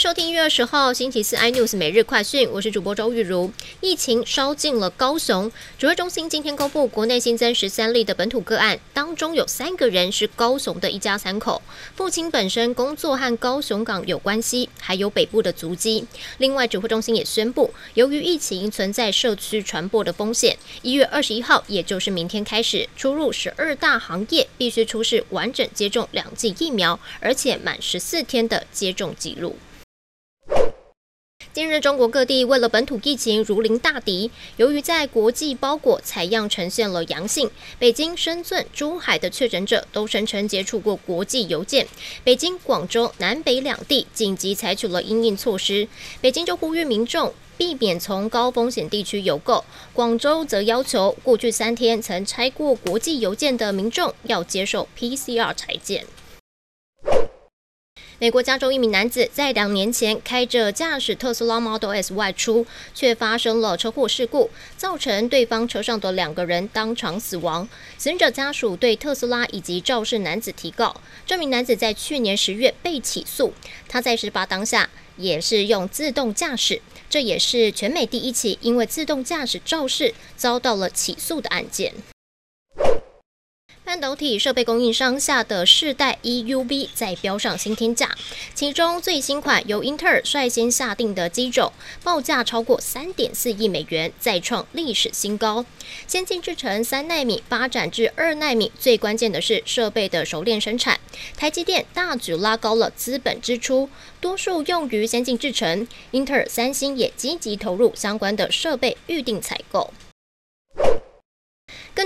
收听一月二十号星期四 iNews 每日快讯，我是主播周玉如。疫情烧进了高雄，指挥中心今天公布国内新增十三例的本土个案，当中有三个人是高雄的一家三口，父亲本身工作和高雄港有关系，还有北部的足迹。另外，指挥中心也宣布，由于疫情存在社区传播的风险，一月二十一号，也就是明天开始，出入十二大行业必须出示完整接种两剂疫苗，而且满十四天的接种记录。近日，中国各地为了本土疫情如临大敌，由于在国际包裹采样呈现了阳性，北京、深圳、珠海的确诊者都声称接触过国际邮件。北京、广州、南北两地紧急采取了应应措施。北京就呼吁民众避免从高风险地区邮购，广州则要求过去三天曾拆过国际邮件的民众要接受 PCR 裁剪。美国加州一名男子在两年前开着驾驶特斯拉 Model S 外出，却发生了车祸事故，造成对方车上的两个人当场死亡。死者家属对特斯拉以及肇事男子提告。这名男子在去年十月被起诉，他在事发当下也是用自动驾驶，这也是全美第一起因为自动驾驶肇事遭到了起诉的案件。半导体设备供应商下的世代 EUV 在标上新天价，其中最新款由英特尔率先下定的机种，报价超过三点四亿美元，再创历史新高。先进制程三纳米发展至二纳米，最关键的是设备的熟练生产。台积电大举拉高了资本支出，多数用于先进制程。英特尔、三星也积极投入相关的设备预定采购。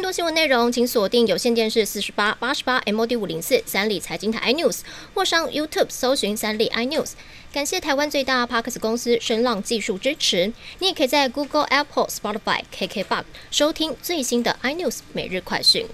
更多新闻内容，请锁定有线电视四十八八十八 MOD 五零四三立财经台 iNews，或上 YouTube 搜寻三立 iNews。感谢台湾最大 Parkes 公司声浪技术支持。你也可以在 Google、Apple、Spotify、KKBox 收听最新的 iNews 每日快讯。